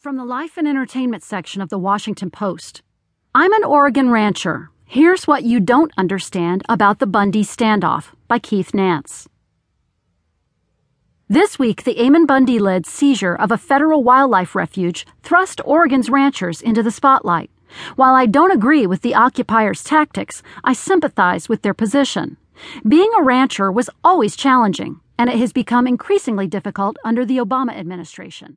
From the Life and Entertainment section of the Washington Post. I'm an Oregon rancher. Here's what you don't understand about the Bundy standoff by Keith Nantz. This week, the Ammon Bundy led seizure of a federal wildlife refuge thrust Oregon's ranchers into the spotlight. While I don't agree with the occupiers' tactics, I sympathize with their position. Being a rancher was always challenging, and it has become increasingly difficult under the Obama administration.